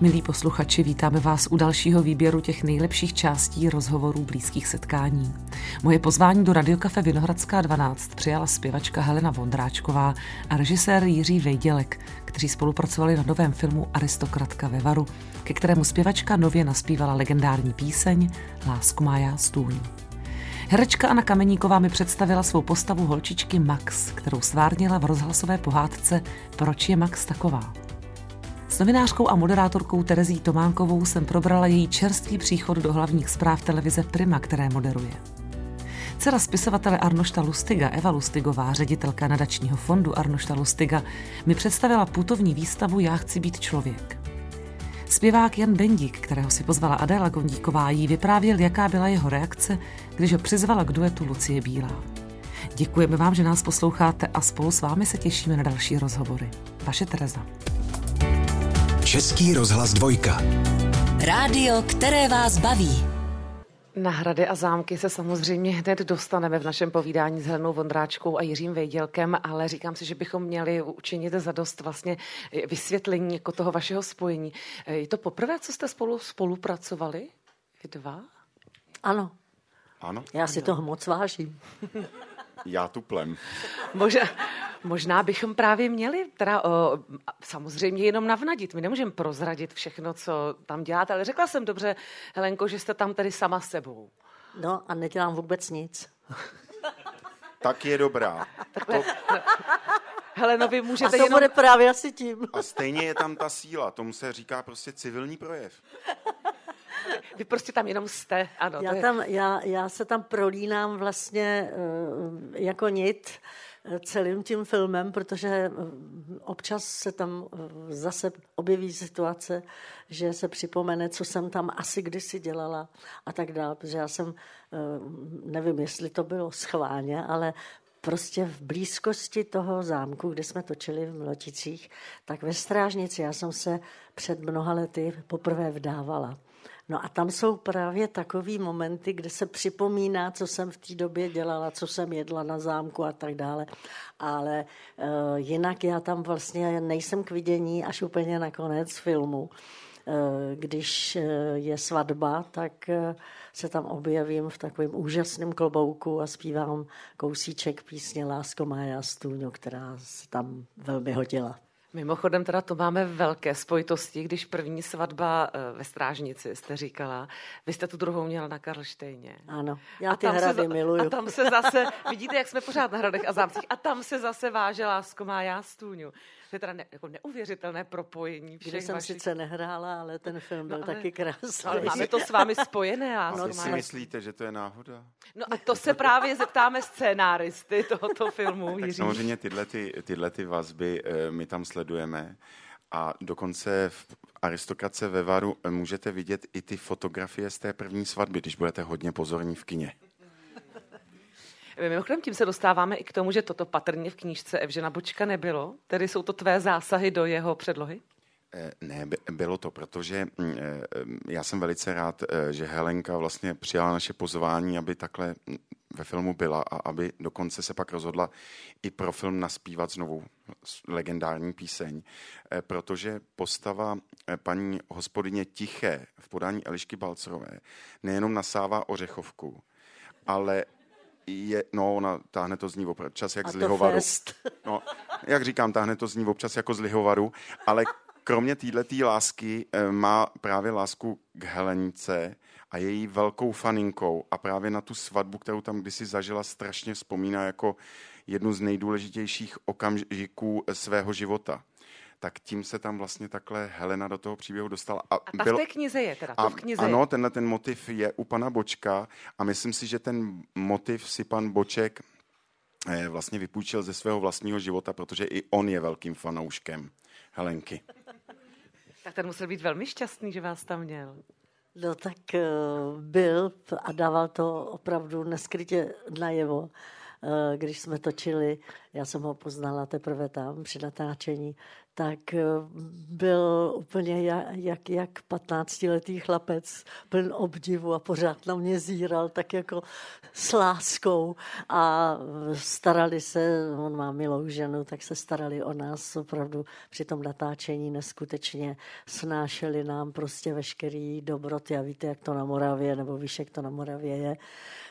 Milí posluchači, vítáme vás u dalšího výběru těch nejlepších částí rozhovorů blízkých setkání. Moje pozvání do Radiokafe Vinohradská 12 přijala zpěvačka Helena Vondráčková a režisér Jiří Vejdělek, kteří spolupracovali na novém filmu Aristokratka ve Varu, ke kterému zpěvačka nově naspívala legendární píseň Lásku má já stůň. Herečka Anna Kameníková mi představila svou postavu holčičky Max, kterou stvárnila v rozhlasové pohádce Proč je Max taková. S novinářkou a moderátorkou Terezí Tománkovou jsem probrala její čerstvý příchod do hlavních zpráv televize Prima, které moderuje. Dcera spisovatele Arnošta Lustiga, Eva Lustigová, ředitelka nadačního fondu Arnošta Lustiga, mi představila putovní výstavu Já chci být člověk. Zpěvák Jan Bendík, kterého si pozvala Adéla Gondíková, jí vyprávěl, jaká byla jeho reakce, když ho přizvala k duetu Lucie Bílá. Děkujeme vám, že nás posloucháte a spolu s vámi se těšíme na další rozhovory. Vaše Tereza. Český rozhlas dvojka. Rádio, které vás baví. Na hrady a zámky se samozřejmě hned dostaneme v našem povídání s Helenou Vondráčkou a Jiřím Vejdělkem, ale říkám si, že bychom měli učinit za dost vlastně vysvětlení jako toho vašeho spojení. Je to poprvé, co jste spolu spolupracovali? Vy dva? Ano. Ano. Já si toho moc vážím. Já tu plem. Možná, možná bychom právě měli teda o, samozřejmě jenom navnadit. My nemůžeme prozradit všechno, co tam děláte, ale řekla jsem dobře, Helenko, že jste tam tedy sama sebou. No a nedělám vůbec nic. Tak je dobrá. Takhle, to... no. Heleno, vy můžete a to jenom... bude právě asi tím. A stejně je tam ta síla, tomu se říká prostě civilní projev. Vy prostě tam jenom jste, ano. Já, je... tam, já, já se tam prolínám vlastně uh, jako nit celým tím filmem, protože občas se tam zase objeví situace, že se připomene, co jsem tam asi kdysi dělala a tak dále, protože já jsem, nevím, jestli to bylo schválně, ale prostě v blízkosti toho zámku, kde jsme točili v Mloticích, tak ve Strážnici já jsem se před mnoha lety poprvé vdávala. No a tam jsou právě takový momenty, kde se připomíná, co jsem v té době dělala, co jsem jedla na zámku a tak dále. Ale uh, jinak já tam vlastně nejsem k vidění až úplně na konec filmu. Uh, když uh, je svatba, tak uh, se tam objevím v takovém úžasném klobouku a zpívám kousíček písně Lásko má já stůňu, která se tam velmi hodila. Mimochodem teda to máme velké spojitosti, když první svatba ve Strážnici, jste říkala, vy jste tu druhou měla na Karlštejně. Ano, já ty hrady se, miluju. A tam se zase, vidíte, jak jsme pořád na hradech a zámcích, a tam se zase váže Lásko má já stůňu. To je teda ne, jako neuvěřitelné propojení všech Kde jsem vašich... sice nehrála, ale ten film byl no, ale, taky krásný. Ale máme to s vámi spojené. A vy si myslíte, že to je náhoda? No a to se právě zeptáme scénáristy tohoto filmu. tak samozřejmě tyhle, ty, tyhle ty vazby my tam sledujeme. A dokonce v aristokrace ve Varu můžete vidět i ty fotografie z té první svatby, když budete hodně pozorní v kině. Mimochodem tím se dostáváme i k tomu, že toto patrně v knížce Evžena Bočka nebylo. Tedy jsou to tvé zásahy do jeho předlohy? Ne, bylo to, protože já jsem velice rád, že Helenka vlastně přijala naše pozvání, aby takhle ve filmu byla a aby dokonce se pak rozhodla i pro film naspívat znovu legendární píseň, protože postava paní hospodyně Tiché v podání Elišky Balcerové nejenom nasává ořechovku, ale je, no, ona táhne to z ní občas jak a z lihovaru. Fest. No, jak říkám, táhne to z ní občas jako z lihovaru, ale kromě této lásky má právě lásku k Helenice a její velkou faninkou a právě na tu svatbu, kterou tam kdysi zažila, strašně vzpomíná jako jednu z nejdůležitějších okamžiků svého života tak tím se tam vlastně takhle Helena do toho příběhu dostala. A, a ta byl, v té knize je teda, a, v knize Ano, je. tenhle ten motiv je u pana Bočka a myslím si, že ten motiv si pan Boček eh, vlastně vypůjčil ze svého vlastního života, protože i on je velkým fanouškem Helenky. tak ten musel být velmi šťastný, že vás tam měl. No tak uh, byl a dával to opravdu neskrytě najevo, uh, když jsme točili já jsem ho poznala teprve tam při natáčení, tak eh, byl úplně jak, jak 15-letý chlapec, pln obdivu a pořád na mě zíral tak jako s láskou a starali se, on má milou ženu, tak se starali o nás opravdu při tom natáčení neskutečně snášeli nám prostě veškerý dobroty a víte, jak to na Moravě, nebo víš, jak to na Moravě je.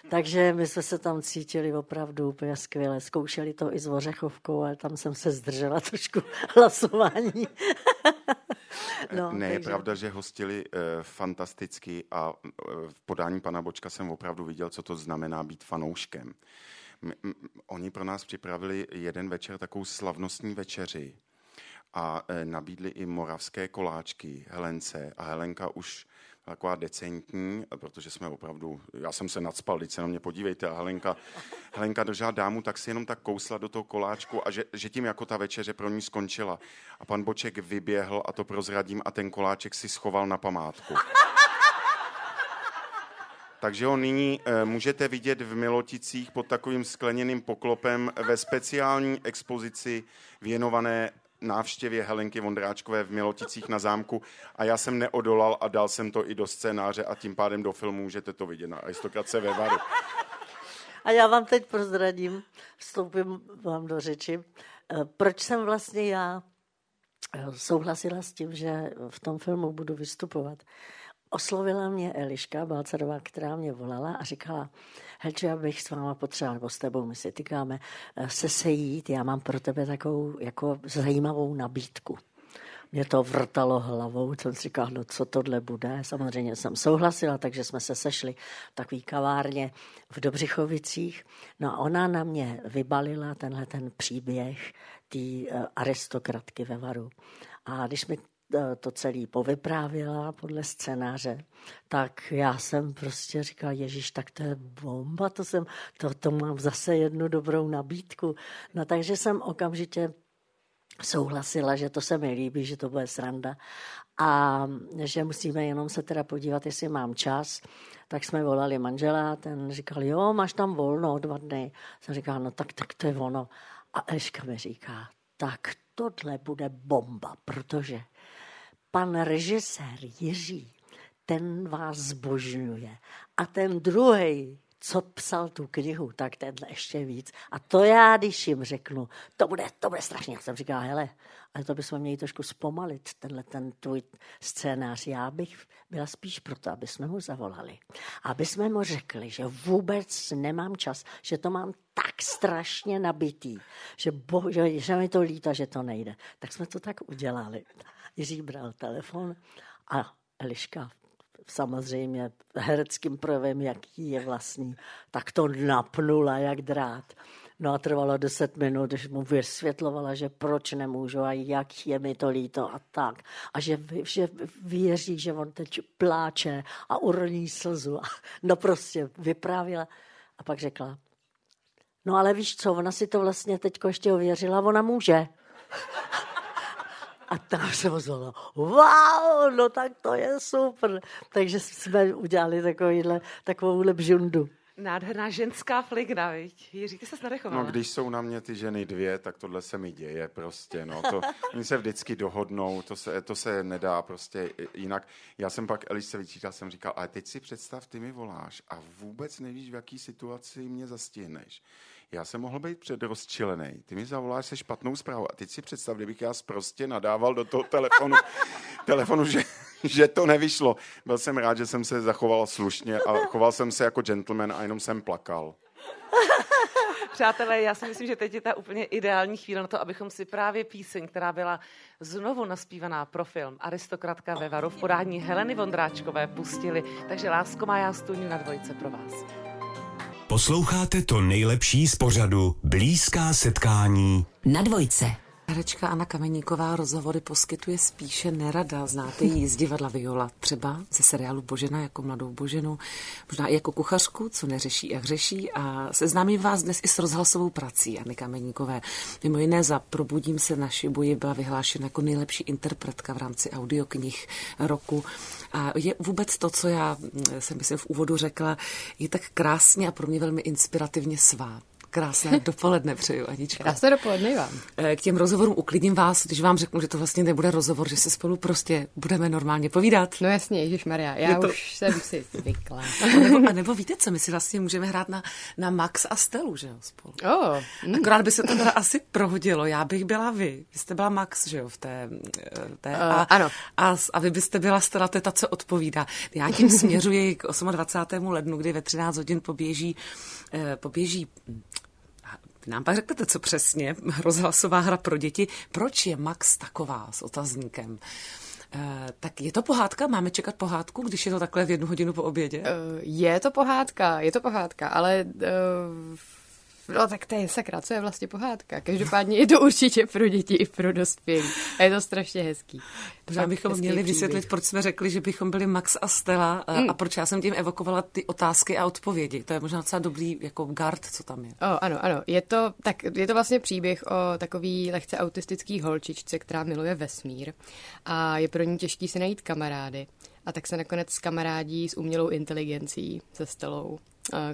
Takže my jsme se tam cítili opravdu úplně skvěle. Zkoušeli to i s Ořechovkou, ale tam jsem se zdržela trošku hlasování. no, ne, takže... je pravda, že hostili uh, fantasticky a uh, v podání pana Bočka jsem opravdu viděl, co to znamená být fanouškem. My, m, oni pro nás připravili jeden večer takovou slavnostní večeři a e, nabídli i moravské koláčky Helence a Helenka už taková decentní, protože jsme opravdu, já jsem se nadspal, teď se na mě podívejte a Helenka, Helenka držela dámu, tak si jenom tak kousla do toho koláčku a že, že tím jako ta večeře pro ní skončila. A pan Boček vyběhl a to prozradím a ten koláček si schoval na památku. Takže ho nyní e, můžete vidět v Miloticích pod takovým skleněným poklopem ve speciální expozici věnované návštěvě Helenky Vondráčkové v Miloticích na zámku a já jsem neodolal a dal jsem to i do scénáře a tím pádem do filmu můžete to vidět na aristokrace ve Varu. A já vám teď prozradím, vstoupím vám do řeči, eh, proč jsem vlastně já eh, souhlasila s tím, že v tom filmu budu vystupovat oslovila mě Eliška Balcarová, která mě volala a říkala, Helče, já bych s váma potřebovala, nebo s tebou, my si tykáme, eh, se sejít, já mám pro tebe takovou jako zajímavou nabídku. Mě to vrtalo hlavou, jsem si říkala, no co tohle bude. Samozřejmě jsem souhlasila, takže jsme se sešli v takový kavárně v Dobřichovicích. No a ona na mě vybalila tenhle ten příběh té eh, aristokratky ve Varu. A když mi to celý povyprávěla podle scénáře, tak já jsem prostě říkala, Ježíš, tak to je bomba, to, jsem, to, to mám zase jednu dobrou nabídku. No takže jsem okamžitě souhlasila, že to se mi líbí, že to bude sranda a že musíme jenom se teda podívat, jestli mám čas. Tak jsme volali manžela, ten říkal, jo, máš tam volno dva dny. Jsem říkala, no tak, tak to je ono. A Eška mi říká, tak tohle bude bomba, protože pan režisér Jiří, ten vás zbožňuje. A ten druhý, co psal tu knihu, tak tenhle ještě víc. A to já, když jim řeknu, to bude, to bude strašně. Já jsem říkal, hele, ale to bychom měli trošku zpomalit, tenhle ten tvůj scénář. Já bych byla spíš proto, aby jsme ho zavolali. Aby jsme mu řekli, že vůbec nemám čas, že to mám tak strašně nabitý, že, bo, že, že mi to líto, že to nejde. Tak jsme to tak udělali. Jiří bral telefon a Eliška samozřejmě hereckým projevem, jaký je vlastní, tak to napnula jak drát. No a trvalo deset minut, když mu vysvětlovala, že proč nemůžu a jak je mi to líto a tak. A že, že věří, že on teď pláče a uroní slzu. No prostě vyprávila. A pak řekla, no ale víš co, ona si to vlastně teď ještě ověřila, ona může. A tam se ozvala, wow, no tak to je super. Takže jsme udělali takovýhle, takovouhle bžundu. Nádherná ženská fligna, viď? Jiří, ty se nadechovala. No, když jsou na mě ty ženy dvě, tak tohle se mi děje prostě, no. To, oni se vždycky dohodnou, to se, to se nedá prostě jinak. Já jsem pak Elišce vyčítal, jsem říkal, ale teď si představ, ty mi voláš a vůbec nevíš, v jaký situaci mě zastihneš já jsem mohl být předrozčilený. Ty mi zavoláš se špatnou zprávou. A teď si představ, kdybych já prostě nadával do toho telefonu, telefonu že, že to nevyšlo. Byl jsem rád, že jsem se zachoval slušně a choval jsem se jako gentleman a jenom jsem plakal. Přátelé, já si myslím, že teď je ta úplně ideální chvíle na to, abychom si právě píseň, která byla znovu naspívaná pro film Aristokratka ve Varu v podání Heleny Vondráčkové pustili. Takže lásko má já stůň na dvojce pro vás. Posloucháte to nejlepší z pořadu Blízká setkání na dvojce. Herečka Anna Kameníková rozhovory poskytuje spíše nerada. Znáte jí z divadla Viola, třeba ze seriálu Božena jako mladou Boženu, možná i jako kuchařku, co neřeší a hřeší. A seznámím vás dnes i s rozhlasovou prací Anny Kameníkové. Mimo jiné za Probudím se na Šibuji byla vyhlášena jako nejlepší interpretka v rámci audioknih roku. A je vůbec to, co já jsem myslím v úvodu řekla, je tak krásně a pro mě velmi inspirativně svá Krásné dopoledne přeju, Aničko. Krásné dopoledne vám. Eh, k těm rozhovorům uklidním vás, když vám řeknu, že to vlastně nebude rozhovor, že se spolu prostě budeme normálně povídat. No jasně, Ježíš Maria, já to... už jsem si zvykla. a, nebo, a nebo víte co, my si vlastně můžeme hrát na, na Max a Stelu, že jo, spolu. Oh, mm. Akorát by se to teda asi prohodilo, já bych byla vy, vy jste byla Max, že jo, v té, eh, té uh, a, ano. A, a vy byste byla Stella, to je ta, co odpovídá. Já tím směřuji k 28. lednu, kdy ve 13 hodin poběží, poběží nám pak řeknete, co přesně, rozhlasová hra pro děti. Proč je Max taková s otazníkem? Uh, tak je to pohádka? Máme čekat pohádku, když je to takhle v jednu hodinu po obědě? Uh, je to pohádka, je to pohádka, ale uh, No tak to je sakra, co je vlastně pohádka. Každopádně je to určitě pro děti i pro dospělí. A je to strašně hezký. Možná bychom měli příběh. vysvětlit, proč jsme řekli, že bychom byli Max a Stella a, mm. a proč já jsem tím evokovala ty otázky a odpovědi. To je možná docela dobrý jako guard, co tam je. O, ano, ano. Je to, tak, je to vlastně příběh o takový lehce autistický holčičce, která miluje vesmír a je pro ní těžký si najít kamarády. A tak se nakonec kamarádí s umělou inteligencí, se Stelou,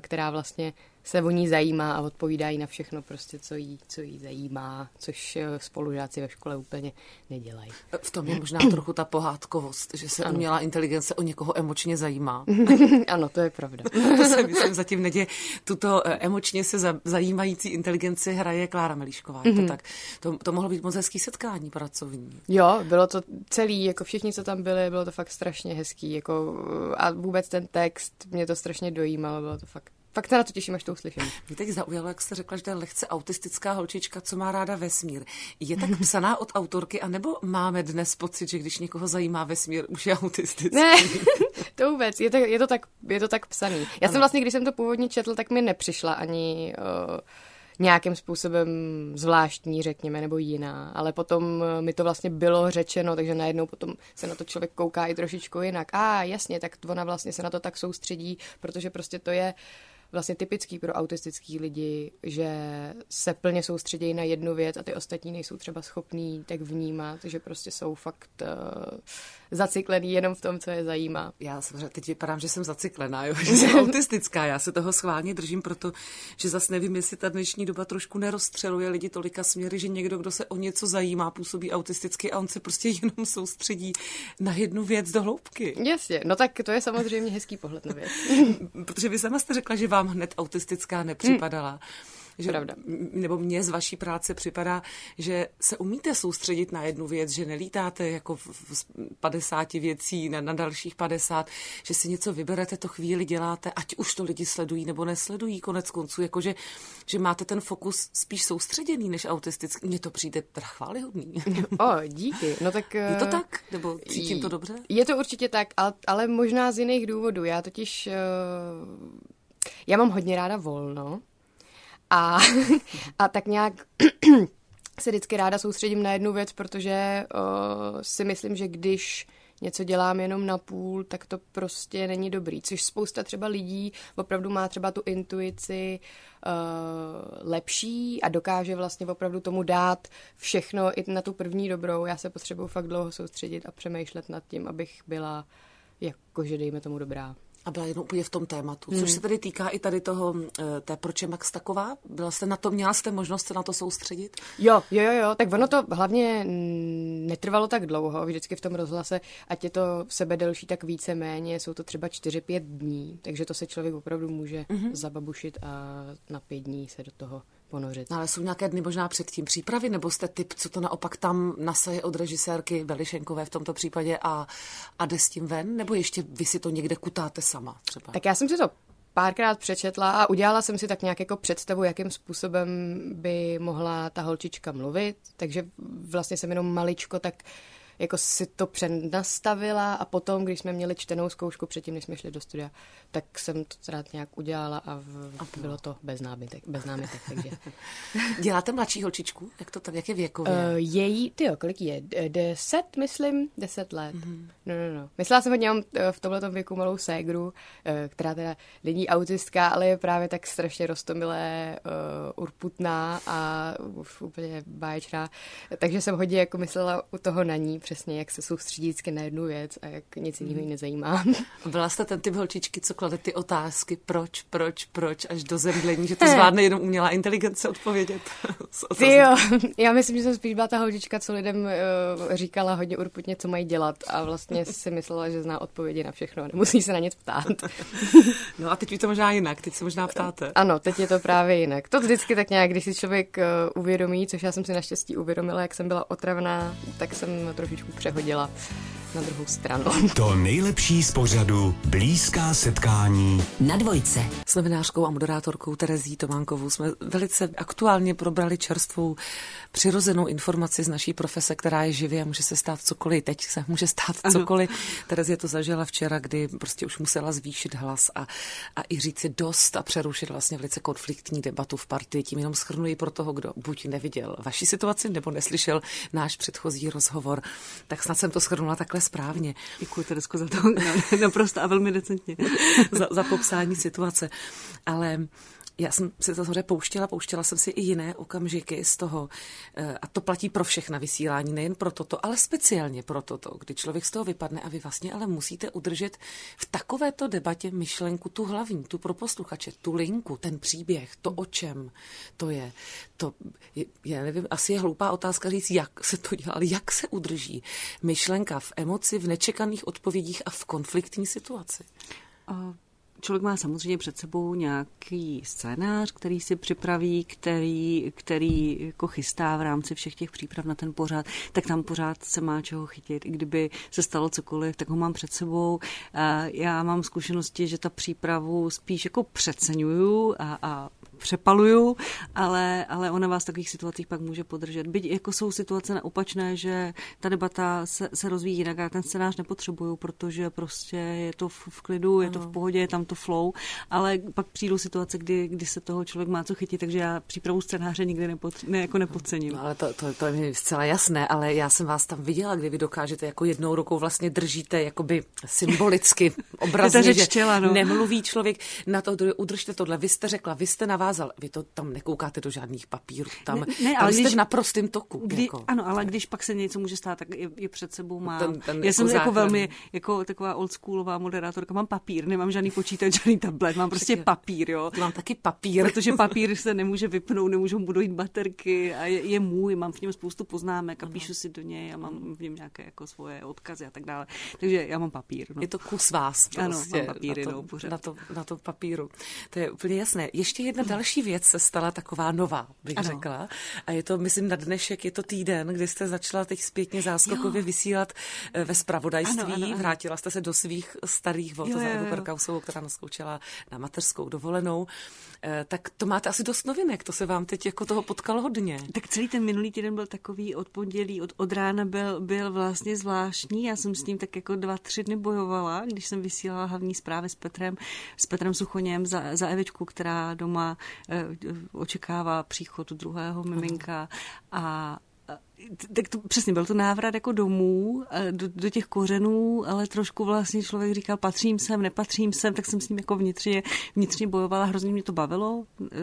která vlastně se o ní zajímá a odpovídá jí na všechno, prostě, co jí, co jí zajímá, což eh, spolužáci ve škole úplně nedělají. V tom je možná trochu ta pohádkovost, že se ano. umělá inteligence o někoho emočně zajímá. ano, to je pravda. to se myslím zatím neděje. Tuto eh, emočně se zajímající inteligenci hraje Klára Melíšková. Mm-hmm. To, tak, to, to mohlo být moc hezký setkání pracovní. Jo, bylo to celý, jako všichni, co tam byli, bylo to fakt strašně hezký. Jako, a vůbec ten text, mě to strašně dojímalo, bylo to fakt Fakt se na to těším, až to uslyším. Mě teď zaujalo, jak jste řekla, že to je lehce autistická holčička, co má ráda vesmír. Je tak psaná od autorky, anebo máme dnes pocit, že když někoho zajímá vesmír, už je autistický? Ne, to vůbec. Je to, je to, tak, je to tak psaný. Já ano. jsem vlastně, když jsem to původně četl, tak mi nepřišla ani... Uh, nějakým způsobem zvláštní, řekněme, nebo jiná. Ale potom mi to vlastně bylo řečeno, takže najednou potom se na to člověk kouká i trošičku jinak. A ah, jasně, tak ona vlastně se na to tak soustředí, protože prostě to je uh, vlastně typický pro autistický lidi, že se plně soustředí na jednu věc a ty ostatní nejsou třeba schopní tak vnímat, že prostě jsou fakt uh, zaciklený jenom v tom, co je zajímá. Já samozřejmě teď vypadám, že jsem zaciklená, jo? že jsem autistická. Já se toho schválně držím, proto že zase nevím, jestli ta dnešní doba trošku nerozstřeluje lidi tolika směry, že někdo, kdo se o něco zajímá, působí autisticky a on se prostě jenom soustředí na jednu věc do hloubky. Jasně, no tak to je samozřejmě hezký pohled na věc. Protože vy sama jste řekla, že vám hned autistická nepřipadala. Hmm. Že, Pravda. Nebo mně z vaší práce připadá, že se umíte soustředit na jednu věc, že nelítáte jako v 50 věcí na, na dalších 50, že si něco vyberete, to chvíli děláte, ať už to lidi sledují nebo nesledují konec konců, jakože že máte ten fokus spíš soustředěný než autistický. Mně to přijde teda chválihodný. O, díky. No tak... Je to eh, tak? Nebo cítím to dobře? Je to určitě tak, ale, ale možná z jiných důvodů. Já totiž... Uh, já mám hodně ráda volno a, a tak nějak se vždycky ráda soustředím na jednu věc, protože uh, si myslím, že když něco dělám jenom na půl, tak to prostě není dobrý. Což spousta třeba lidí opravdu má třeba tu intuici uh, lepší a dokáže vlastně opravdu tomu dát všechno i na tu první dobrou. Já se potřebuji fakt dlouho soustředit a přemýšlet nad tím, abych byla jakože dejme tomu dobrá. A byla jenom úplně v tom tématu, což hmm. se tady týká i tady toho, eh, té proč je Max taková? Byla jste na to, měla jste možnost se na to soustředit? Jo, jo, jo, jo, tak ono to hlavně netrvalo tak dlouho, vždycky v tom rozhlase, ať je to v sebe delší, tak více méně, jsou to třeba 4-5 dní, takže to se člověk opravdu může mm-hmm. zababušit a na pět dní se do toho ponořit. No, ale jsou nějaké dny možná předtím přípravy, nebo jste typ, co to naopak tam nasaje od režisérky Velišenkové v tomto případě a, a jde s tím ven, nebo ještě vy si to někde kutáte sama třeba? Tak já jsem si to párkrát přečetla a udělala jsem si tak nějak jako představu, jakým způsobem by mohla ta holčička mluvit, takže vlastně jsem jenom maličko tak jako si to přednastavila a potom, když jsme měli čtenou zkoušku předtím, než jsme šli do studia, tak jsem to teda nějak udělala a, v, a bylo to bez námitek, bez námitek takže. Děláte mladší holčičku? Jak to tam, jak je věkově? Uh, její, ty kolik je? Deset, myslím, deset let. Mm-hmm. No, no, no. Myslela jsem, že mám eh, v tomhle věku malou ségru, eh, která teda není autistka, ale je právě tak strašně rostomilé, uh, urputná a úplně báječná. Takže jsem hodně jako myslela u toho na ní přesně, jak se soustředí vždycky na jednu věc a jak nic jiného hmm. nezajímá. Byla jste ten typ holčičky, co klade ty otázky, proč, proč, proč, až do zemdlení, že to zvládne jenom umělá inteligence odpovědět. Ty jo, já myslím, že jsem spíš byla ta holčička, co lidem uh, říkala hodně urputně, co mají dělat a vlastně si myslela, že zná odpovědi na všechno, nemusí se na nic ptát. no a teď je to možná jinak, teď se možná ptáte. Ano, teď je to právě jinak. To vždycky tak nějak, když si člověk uh, uvědomí, což já jsem si naštěstí uvědomila, jak jsem byla otravná, tak jsem trošičku přehodila na druhou stranu. To nejlepší z pořadu Blízká setkání na dvojce. S novinářkou a moderátorkou Terezí Tománkovou jsme velice aktuálně probrali čerstvou přirozenou informaci z naší profese, která je živě a může se stát cokoliv. Teď se může stát cokoliv. Terezie to zažila včera, kdy prostě už musela zvýšit hlas a, a i říct si dost a přerušit vlastně velice konfliktní debatu v partii. Tím jenom schrnuji pro toho, kdo buď neviděl vaši situaci nebo neslyšel náš předchozí rozhovor. Tak snad jsem to schrnula takhle správně. Děkuji, Teresko, za to naprosto a velmi decentně. za, za popsání situace. Ale já jsem se to samozřejmě pouštěla, pouštěla jsem si i jiné okamžiky z toho. Eh, a to platí pro všechna vysílání, nejen pro toto, ale speciálně pro toto, kdy člověk z toho vypadne a vy vlastně ale musíte udržet v takovéto debatě myšlenku tu hlavní, tu pro posluchače, tu linku, ten příběh, to o čem to je. To, je, já nevím, asi je hloupá otázka říct, jak se to dělá, ale jak se udrží myšlenka v emoci, v nečekaných odpovědích a v konfliktní situaci. Uh člověk má samozřejmě před sebou nějaký scénář, který si připraví, který, který jako chystá v rámci všech těch příprav na ten pořád, tak tam pořád se má čeho chytit. I kdyby se stalo cokoliv, tak ho mám před sebou. Já mám zkušenosti, že ta přípravu spíš jako přeceňuju a, a přepaluju, ale, ale ona vás v takových situacích pak může podržet. Byť jako jsou situace naopačné, že ta debata se, se rozvíjí jinak, já ten scénář nepotřebuju, protože prostě je to v, v klidu, je to v pohodě, je tam to flow, ale pak přijdou situace, kdy, kdy se toho člověk má co chytit, takže já přípravu scénáře nikdy nepotř- ne, jako nepodcením. No, ale to, to, to je mi zcela jasné, ale já jsem vás tam viděla, kdy vy dokážete jako jednou rukou vlastně držíte jakoby symbolicky, obrazně, že čela, no. nemluví člověk na to, udržte tohle, vy jste řekla, vy jste navázal, vy to tam nekoukáte do žádných papírů, tam, ne, ne, tam ale jste když, v naprostém toku. Kdy, jako. Ano, ale když pak se něco může stát, tak je, je před sebou mám. Ten, ten já jako jsem základ. jako velmi, jako taková oldschoolová moderátorka, mám papír, nemám žádný počítač žádný tablet, mám prostě Taky, papír, jo. Mám taky papír. Protože papír se nemůže vypnout, nemůžou mu dojít baterky a je, je můj, mám v něm spoustu poznámek a uh-huh. píšu si do něj a mám v něm nějaké jako svoje odkazy a tak dále. Takže já mám papír. No. Je to kus vás prostě ano, mám papíry, na, to, no, na, to, na to papíru. To je úplně jasné. Ještě jedna další věc se stala taková nová, bych ano. řekla. A je to, myslím, na dnešek, je to týden, kdy jste začala teď zpětně záskokově jo. vysílat eh, ve spravodajství. Ano, ano, ano. Vrátila jste se do svých starých vod za Evu Perkausovou, která nás zkoušela na mateřskou dovolenou, eh, tak to máte asi dost novinek, to se vám teď jako toho potkalo hodně. Tak celý ten minulý týden byl takový od pondělí, od, od rána byl, byl vlastně zvláštní, já jsem s tím tak jako dva, tři dny bojovala, když jsem vysílala hlavní zprávy s Petrem, s Petrem Suchoněm za, za Evičku, která doma očekává příchod druhého miminka. A tak to přesně byl to návrat jako domů, eh, do, do těch kořenů, ale trošku vlastně člověk říkal, patřím sem, nepatřím sem, tak jsem s ním jako vnitřně, vnitřně bojovala, hrozně mě to bavilo, eh,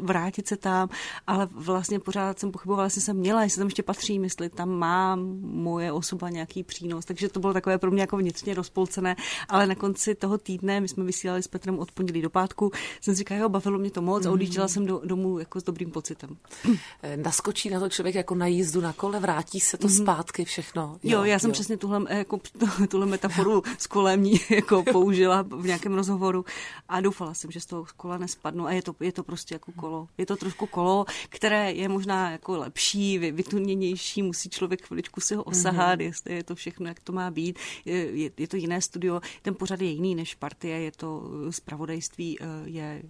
vrátit se tam, ale vlastně pořád jsem pochybovala, jestli jsem měla, jestli tam ještě patřím, jestli tam má moje osoba nějaký přínos, takže to bylo takové pro mě jako vnitřně rozpolcené, ale na konci toho týdne, my jsme vysílali s Petrem od pondělí do pátku, jsem si říkala, jo, bavilo mě to moc a odjížděla jsem do, domů jako s dobrým pocitem. Eh, naskočí na to člověk jako na jízdu na kole, vrátí se to mm-hmm. zpátky všechno. Jo, jo já jsem jo. přesně tuhle, jako, tuhle metaforu s kolem ní jako použila v nějakém rozhovoru a doufala jsem, že z toho kola nespadnu a je to, je to prostě jako kolo. Je to trošku kolo, které je možná jako lepší, vytuněnější, musí člověk chviličku si ho osahat, mm-hmm. jestli je to všechno, jak to má být. Je, je, je to jiné studio, ten pořad je jiný než partie, je to zpravodajství, eh, je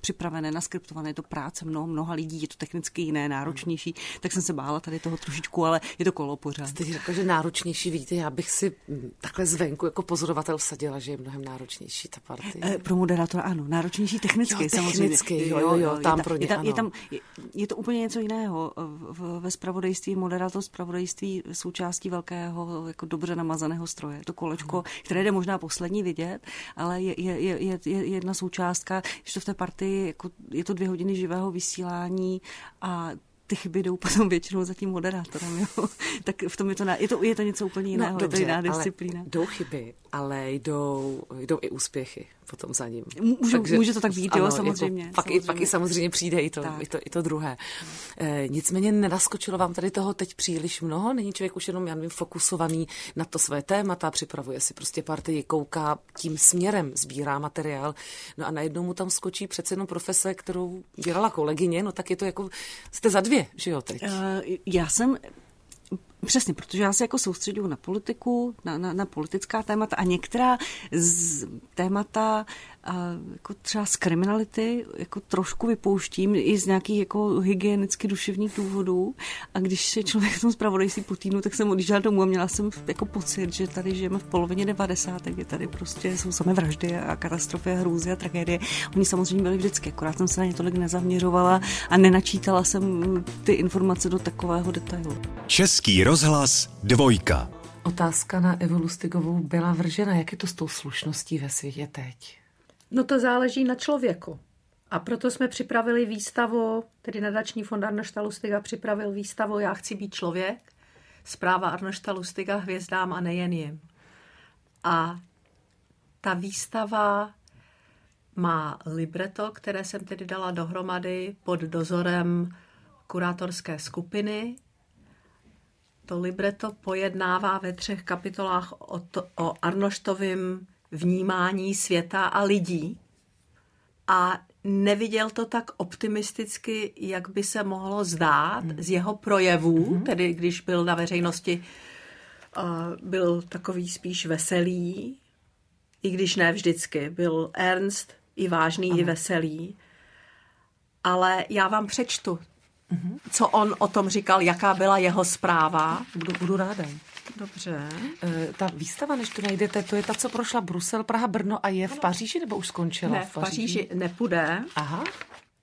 připravené, naskriptované, je to práce mnoho, mnoha lidí, je to technicky jiné, náročnější, tak jsem se bála tady toho trošičku, ale je to kolo pořád. Jste řekla, že náročnější, vidíte, já bych si takhle zvenku jako pozorovatel vsadila, že je mnohem náročnější ta partie. E, pro moderátora ano, náročnější technicky, jo, samozřejmě. Technicky, jo, jo, jo, tam je, pro ně, je, tam, je, tam, je, je to úplně něco jiného. V, ve spravodajství, moderátor spravodajství součástí velkého, jako dobře namazaného stroje. To kolečko, hmm. které jde možná poslední vidět, ale je, je, je, je, je jedna součástka, že to v té partii, jako je to dvě hodiny živého vysílání a ty chyby jdou potom většinou za tím moderátorem, jo. tak v tom je to, je to, je to něco úplně jiného, no, dobře, je to jiná disciplína. Ale jdou chyby, ale jdou, jdou i úspěchy potom za ním. Může, Takže, může to tak být, ano, jo, samozřejmě. Jako, pak, samozřejmě. I, pak i samozřejmě přijde i to, i to, i to druhé. E, nicméně nenaskočilo vám tady toho teď příliš mnoho, není člověk už jenom, já nevím, fokusovaný na to své témata, připravuje si prostě partii, kouká tím směrem, sbírá materiál, no a najednou mu tam skočí přece jenom profese, kterou dělala kolegyně, no tak je to jako, jste za dvě, že jo teď? Uh, já jsem Přesně, protože já se jako soustředuju na politiku, na, na, na politická témata a některá z témata a jako třeba z kriminality jako trošku vypouštím i z nějakých jako hygienicky duševních důvodů a když je člověk v tom zpravodajství po týdnu, tak jsem odjížděla domů a měla jsem jako pocit, že tady žijeme v polovině 90. kdy tady prostě jsou samé vraždy a katastrofy a hrůzy a tragédie. Oni samozřejmě byli vždycky, akorát jsem se na ně tolik nezaměřovala a nenačítala jsem ty informace do takového detailu. Český rozhlas dvojka. Otázka na Evu Lustigovou byla vržena. Jak je to s tou slušností ve světě teď? No to záleží na člověku. A proto jsme připravili výstavu, tedy nadační fond Arnošta Lustiga připravil výstavu Já chci být člověk, zpráva Arnošta Lustiga hvězdám a nejen jim. A ta výstava má libreto, které jsem tedy dala dohromady pod dozorem kurátorské skupiny. To libreto pojednává ve třech kapitolách o, to, o Arnoštovým vnímání světa a lidí. A neviděl to tak optimisticky, jak by se mohlo zdát z jeho projevů, mm-hmm. tedy když byl na veřejnosti, byl takový spíš veselý, i když ne vždycky. Byl ernst, i vážný, ano. i veselý. Ale já vám přečtu. Co on o tom říkal, jaká byla jeho zpráva. Budu, budu ráda. Dobře. E, ta výstava, než to najdete, to je ta, co prošla Brusel, Praha, Brno a je v Paříži, nebo už skončila ne, v Paříži? Paříži nepůjde. Aha.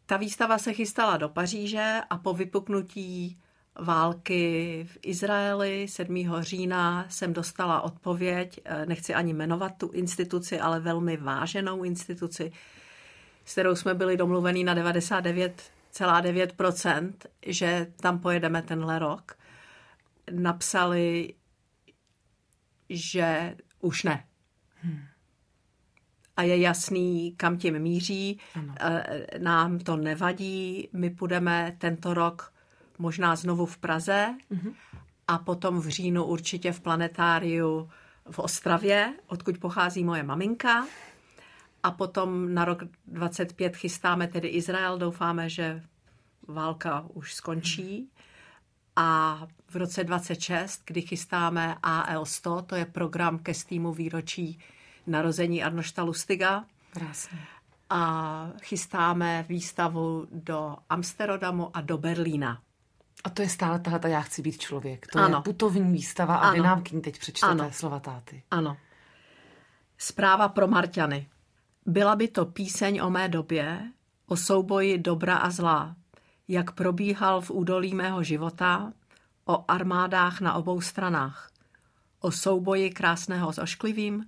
Ta výstava se chystala do Paříže a po vypuknutí války v Izraeli 7. října jsem dostala odpověď, e, nechci ani jmenovat tu instituci, ale velmi váženou instituci, s kterou jsme byli domluveni na 99,9%, že tam pojedeme tenhle rok. Napsali, že už ne. Hmm. A je jasný, kam tím míří. Ano. Eh, nám to nevadí. My půjdeme tento rok možná znovu v Praze hmm. a potom v říjnu určitě v planetáriu v Ostravě, odkud pochází moje maminka. A potom na rok 25 chystáme tedy Izrael. Doufáme, že válka už skončí. A v roce 26, kdy chystáme AL100, to je program ke stýmu výročí narození Arnošta Lustiga. Krásně. A chystáme výstavu do Amsterdamu a do Berlína. A to je stále tahle Já chci být člověk. To ano. je putovní výstava a ano. vy nám k ní teď přečtete ano. slova táty. Ano. Zpráva pro Marťany. Byla by to píseň o mé době, o souboji dobra a zla, jak probíhal v údolí mého života, o armádách na obou stranách, o souboji krásného s ošklivým,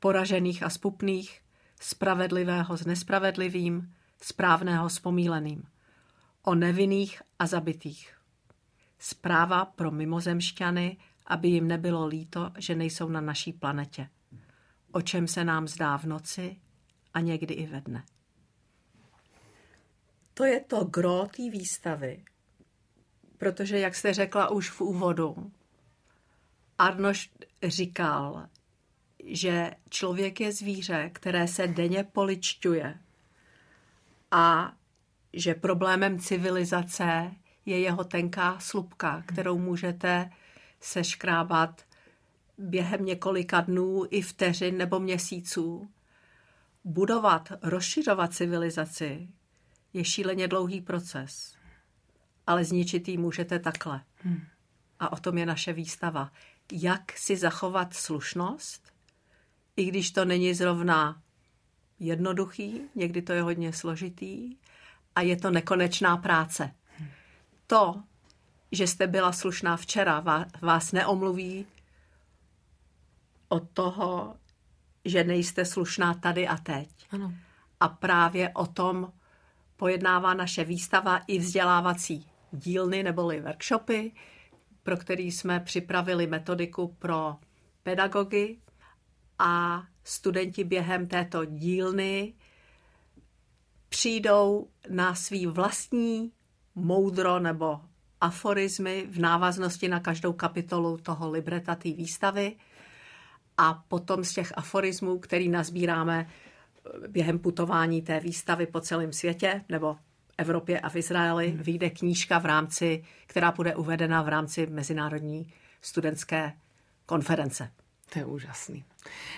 poražených a spupných, spravedlivého s nespravedlivým, správného s pomíleným, o nevinných a zabitých. Zpráva pro mimozemšťany, aby jim nebylo líto, že nejsou na naší planetě. O čem se nám zdá v noci a někdy i ve dne. To je to gro té výstavy. Protože, jak jste řekla už v úvodu, Arnoš říkal, že člověk je zvíře, které se denně poličťuje a že problémem civilizace je jeho tenká slupka, kterou můžete seškrábat během několika dnů i vteřin nebo měsíců. Budovat, rozšiřovat civilizaci je šíleně dlouhý proces, ale zničit ji můžete takhle. Hmm. A o tom je naše výstava. Jak si zachovat slušnost, i když to není zrovna jednoduchý, někdy to je hodně složitý a je to nekonečná práce. To, že jste byla slušná včera, vás neomluví od toho, že nejste slušná tady a teď. Ano. A právě o tom pojednává naše výstava i vzdělávací dílny neboli workshopy, pro který jsme připravili metodiku pro pedagogy a studenti během této dílny přijdou na svý vlastní moudro nebo aforizmy v návaznosti na každou kapitolu toho libreta té výstavy a potom z těch aforismů, který nazbíráme během putování té výstavy po celém světě nebo Evropě a v Izraeli, hmm. vyjde knížka v rámci, která bude uvedena v rámci Mezinárodní studentské konference. To je úžasný.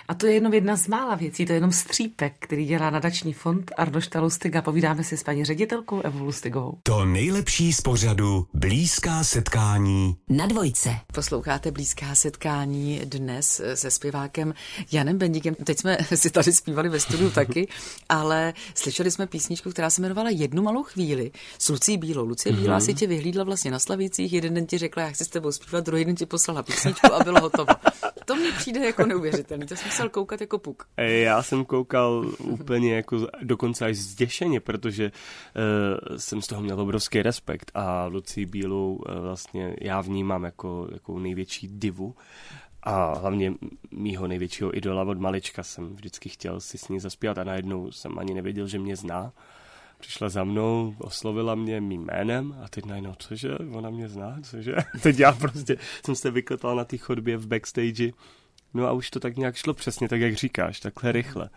A to je jenom jedna z mála věcí, to je jenom střípek, který dělá nadační fond Arnošta Lustiga. Povídáme si s paní ředitelkou Evou Lustigovou. To nejlepší z pořadu Blízká setkání na dvojce. Posloucháte Blízká setkání dnes se zpěvákem Janem Bendíkem. Teď jsme si tady zpívali ve studiu taky, ale slyšeli jsme písničku, která se jmenovala Jednu malou chvíli s Lucí Bílou. Lucie Bílá mm-hmm. si tě vyhlídla vlastně na Slavících, jeden den ti řekla, já chci s tebou zpívat, druhý den ti poslala písničku a bylo hotovo. To mi přijde jako neuvěřitelné neuvěřitelný. To jsem musel koukat jako puk. Já jsem koukal úplně jako dokonce až zděšeně, protože uh, jsem z toho měl obrovský respekt a Lucí Bílou uh, vlastně já vnímám jako, jako největší divu a hlavně mýho největšího idola od malička jsem vždycky chtěl si s ní zaspívat a najednou jsem ani nevěděl, že mě zná. Přišla za mnou, oslovila mě mým jménem a teď najednou, cože, ona mě zná, cože? Teď já prostě jsem se vyklepal na té chodbě v backstage No a už to tak nějak šlo přesně tak, jak říkáš, takhle rychle.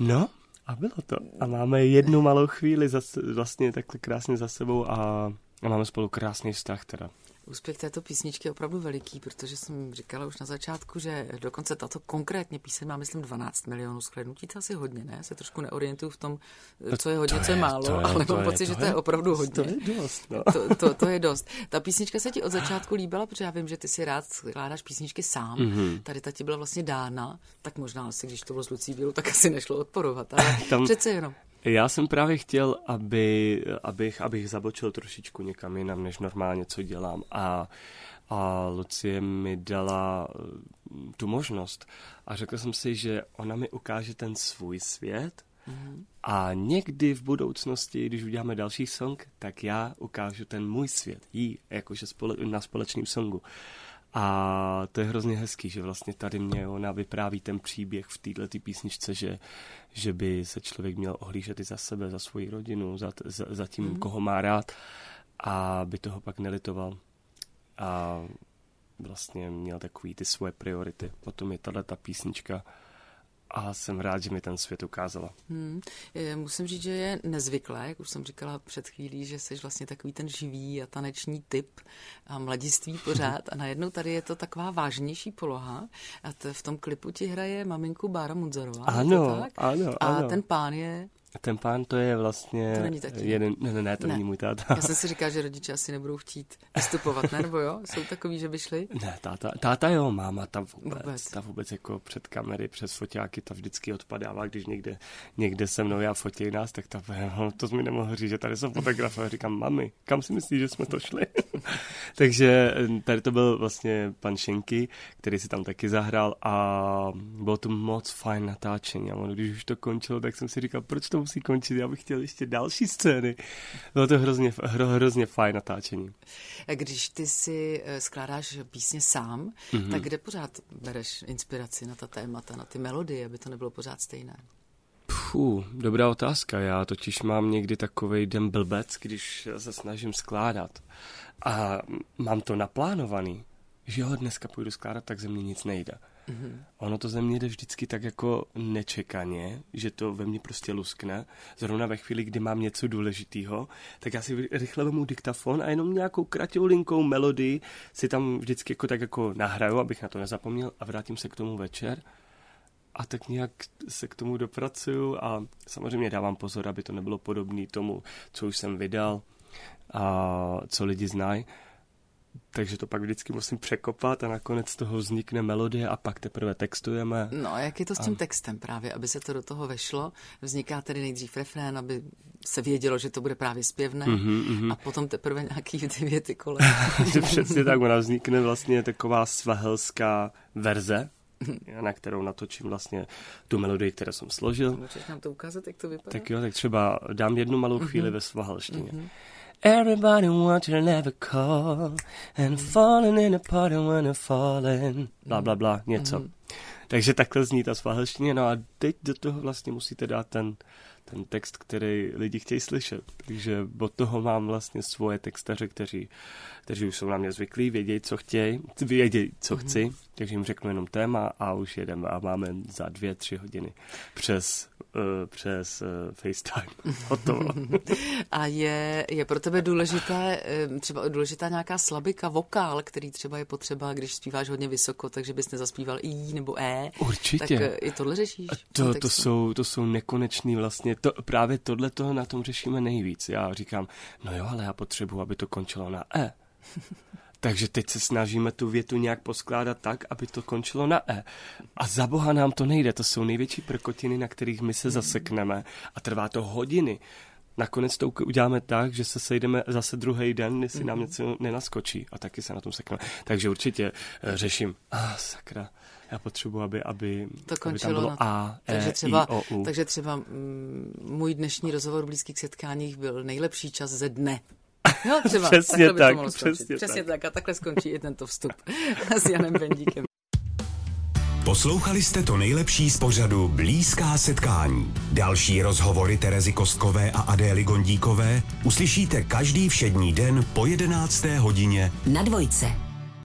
No a bylo to. A máme jednu malou chvíli zase, vlastně takhle krásně za sebou a, a máme spolu krásný vztah teda. Úspěch této písničky je opravdu veliký, protože jsem říkala už na začátku, že dokonce tato konkrétně píseň má, myslím, 12 milionů shlednutí. To asi hodně, ne? Se trošku neorientuju v tom, co je hodně, co je málo, to je, ale mám pocit, že to je opravdu hodně. To je dost, no. to, to, to, je dost. Ta písnička se ti od začátku líbila, protože já vím, že ty si rád skládáš písničky sám. Mm-hmm. Tady ta ti byla vlastně dána, tak možná asi, když to bylo s Lucí Bílou, tak asi nešlo odporovat, ale Tam... přece jenom. Já jsem právě chtěl, aby, abych, abych zabočil trošičku někam jinam, než normálně, co dělám. A, a Lucie mi dala eh, tu možnost. A řekl jsem si, že ona mi ukáže ten svůj svět mm-hmm. a někdy v budoucnosti, když uděláme další song, tak já ukážu ten můj svět, jí, jakože spole, na společném songu. A to je hrozně hezký, že vlastně tady mě ona vypráví ten příběh v této písničce, že, že by se člověk měl ohlížet i za sebe, za svoji rodinu, za, za, za tím, mm. koho má rád a by toho pak nelitoval. A vlastně měl takový ty svoje priority. Potom je tahle ta písnička a jsem rád, že mi ten svět ukázala. Hmm. Musím říct, že je nezvyklé, jak už jsem říkala před chvílí, že jsi vlastně takový ten živý a taneční typ a mladiství pořád a najednou tady je to taková vážnější poloha a t- v tom klipu ti hraje maminku Bára Mudzarová. Ano, ano, ano. A ten pán je ten pán to je vlastně to není jeden, ne, ne, ne, to ne. není můj táta. Já jsem si říkal, že rodiče asi nebudou chtít vystupovat, ne? Nebo jo? Jsou takový, že by šli? Ne, táta, táta jo, máma ta vůbec, vůbec. Ta vůbec jako před kamery, přes foťáky, ta vždycky odpadává, když někde, někde se mnou já fotí nás, tak ta, no, to mi nemohl říct, že tady jsou fotografové. Říkám, mami, kam si myslíš, že jsme to šli? Takže eh, tady to byl vlastně pan Šenky, který si tam taky zahrál a bylo to moc fajn natáčení. A ono, když už to končilo, tak jsem si říkal, proč to musí končit, já bych chtěl ještě další scény. Bylo to hrozně, hro, hrozně fajn natáčení. Když ty si eh, skládáš písně sám, mm-hmm. tak kde pořád bereš inspiraci na ta témata, na ty melodie, aby to nebylo pořád stejné? Puh, dobrá otázka. Já totiž mám někdy takový den blbec, když se snažím skládat. A mám to naplánovaný, že jo, dneska půjdu skládat, tak ze mě nic nejde. Mm-hmm. Ono to ze mě jde vždycky tak jako nečekaně, že to ve mně prostě luskne. Zrovna ve chvíli, kdy mám něco důležitého, tak já si rychle vemu diktafon a jenom nějakou kratoulinkou melodii si tam vždycky jako tak jako nahraju, abych na to nezapomněl a vrátím se k tomu večer a tak nějak se k tomu dopracuju a samozřejmě dávám pozor, aby to nebylo podobné tomu, co už jsem vydal a co lidi znají takže to pak vždycky musím překopat a nakonec z toho vznikne melodie a pak teprve textujeme. No a jak je to s tím a... textem právě, aby se to do toho vešlo? Vzniká tedy nejdřív refrén, aby se vědělo, že to bude právě zpěvné mm-hmm, mm-hmm. a potom teprve nějaký ty věty kolem. Přesně tak, ona vznikne vlastně taková svahelská verze, na kterou natočím vlastně tu melodii, kterou jsem složil. Můžeš nám to ukázat, jak to vypadá? Tak jo, tak třeba dám jednu malou chvíli mm-hmm. ve svahelštině. Mm-hmm. Everybody want to never call and falling in a party when they're falling. Bla, bla, bla, něco. Mm-hmm. Takže takhle zní ta svahelštině. No a teď do toho vlastně musíte dát ten, ten text, který lidi chtějí slyšet. Takže od toho mám vlastně svoje textaře, kteří, kteří už jsou na mě zvyklí, vědějí, co chtějí, vědějí, co mm-hmm. Takže jim řeknu jenom téma a už jedeme a máme za dvě, tři hodiny přes uh, přes uh, FaceTime. Hotovo. A je, je pro tebe důležité, eh, třeba důležitá nějaká slabika, vokál, který třeba je potřeba, když zpíváš hodně vysoko, takže bys nezaspíval I nebo E. Určitě. Tak i tohle řešíš? To, to, jsou, to jsou nekonečný vlastně, to, právě tohle toho na tom řešíme nejvíc. Já říkám, no jo, ale já potřebuji, aby to končilo na E. Takže teď se snažíme tu větu nějak poskládat tak, aby to končilo na E. A za boha nám to nejde, to jsou největší prkotiny, na kterých my se zasekneme a trvá to hodiny. Nakonec to uděláme tak, že se sejdeme zase druhý den, jestli nám něco nenaskočí a taky se na tom sekneme. Takže určitě uh, řeším, a ah, sakra, já potřebuji, aby, aby, to končilo aby tam bylo na... A, e, takže třeba, I, O, U. Takže třeba mm, můj dnešní rozhovor v blízkých setkáních byl nejlepší čas ze dne. No, třeba. přesně tak, to přesně, přesně tak. tak. A takhle skončí i tento vstup s Janem Bendíkem. Poslouchali jste to nejlepší z pořadu Blízká setkání. Další rozhovory Terezy Kostkové a Adély Gondíkové uslyšíte každý všední den po 11. hodině na dvojce.